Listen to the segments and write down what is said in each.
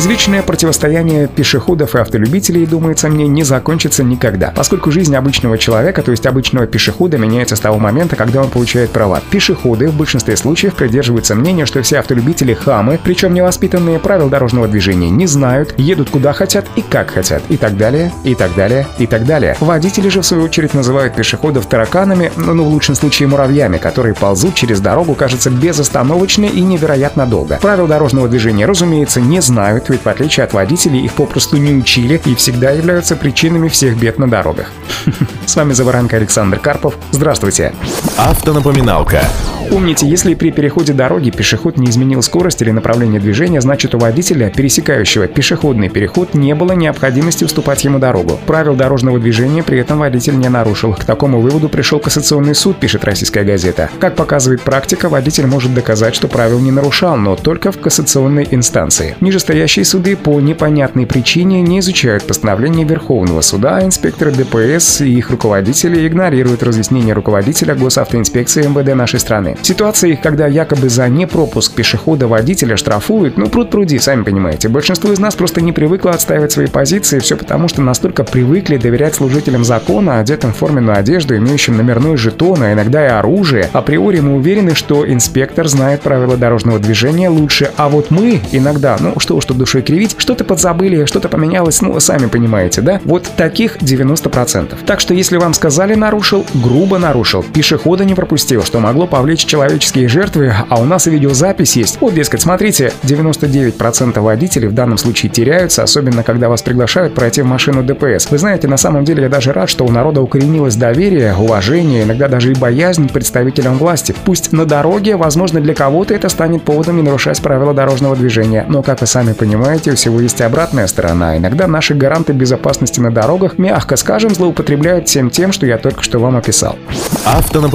Извечное противостояние пешеходов и автолюбителей, думается мне, не закончится никогда, поскольку жизнь обычного человека, то есть обычного пешехода, меняется с того момента, когда он получает права. Пешеходы в большинстве случаев придерживаются мнения, что все автолюбители хамы, причем невоспитанные правил дорожного движения не знают, едут куда хотят и как хотят, и так далее, и так далее, и так далее. Водители же, в свою очередь, называют пешеходов тараканами, ну, ну в лучшем случае муравьями, которые ползут через дорогу, кажется, безостановочно и невероятно долго. Правил дорожного движения, разумеется, не знают, ведь в отличие от водителей их попросту не учили и всегда являются причинами всех бед на дорогах. С вами Заваранка Александр Карпов. Здравствуйте. Автонапоминалка. Помните, если при переходе дороги пешеход не изменил скорость или направление движения, значит у водителя, пересекающего пешеходный переход, не было необходимости уступать ему дорогу. Правил дорожного движения при этом водитель не нарушил. К такому выводу пришел Кассационный суд, пишет российская газета. Как показывает практика, водитель может доказать, что правил не нарушал, но только в кассационной инстанции. Нижестоящие суды по непонятной причине не изучают постановление Верховного суда, а инспекторы ДПС и их руководители игнорируют разъяснение руководителя госавтоинспекции МВД нашей страны. Ситуации, когда якобы за непропуск пешехода водителя штрафуют, ну пруд пруди, сами понимаете. Большинство из нас просто не привыкло отстаивать свои позиции, все потому что настолько привыкли доверять служителям закона, одетым в форменную одежду, имеющим номерной жетон, а иногда и оружие. Априори мы уверены, что инспектор знает правила дорожного движения лучше, а вот мы иногда, ну что уж тут душой кривить, что-то подзабыли, что-то поменялось, ну сами понимаете, да? Вот таких 90%. Так что если вам сказали нарушил, грубо нарушил, пешехода не пропустил, что могло повлечь человеческие жертвы, а у нас и видеозапись есть. Вот, дескать, смотрите, 99% водителей в данном случае теряются, особенно когда вас приглашают пройти в машину ДПС. Вы знаете, на самом деле я даже рад, что у народа укоренилось доверие, уважение, иногда даже и боязнь представителям власти. Пусть на дороге, возможно, для кого-то это станет поводом не нарушать правила дорожного движения, но, как вы сами понимаете, у всего есть обратная сторона. Иногда наши гаранты безопасности на дорогах, мягко скажем, злоупотребляют всем тем, что я только что вам описал.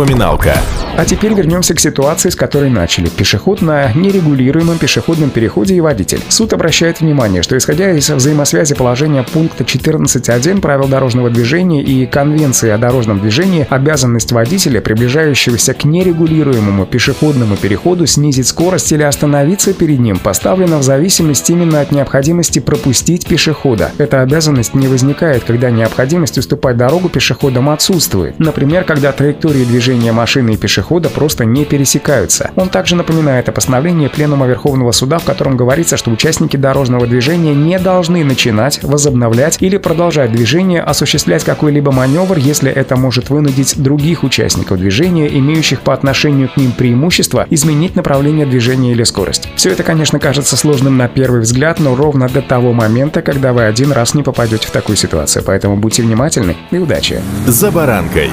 Автонапоминалка. А теперь вернемся к ситуации, с которой начали. Пешеход на нерегулируемом пешеходном переходе и водитель. Суд обращает внимание, что исходя из взаимосвязи положения пункта 14.1 правил дорожного движения и Конвенции о дорожном движении, обязанность водителя, приближающегося к нерегулируемому пешеходному переходу, снизить скорость или остановиться перед ним, поставлена в зависимости именно от необходимости пропустить пешехода. Эта обязанность не возникает, когда необходимость уступать дорогу пешеходам отсутствует. Например, когда траектории движения машины и пешехода просто не пересекаются. Он также напоминает о постановлении Пленума Верховного Суда, в котором говорится, что участники дорожного движения не должны начинать, возобновлять или продолжать движение, осуществлять какой-либо маневр, если это может вынудить других участников движения, имеющих по отношению к ним преимущество, изменить направление движения или скорость. Все это, конечно, кажется сложным на первый взгляд, но ровно до того момента, когда вы один раз не попадете в такую ситуацию. Поэтому будьте внимательны и удачи. За баранкой.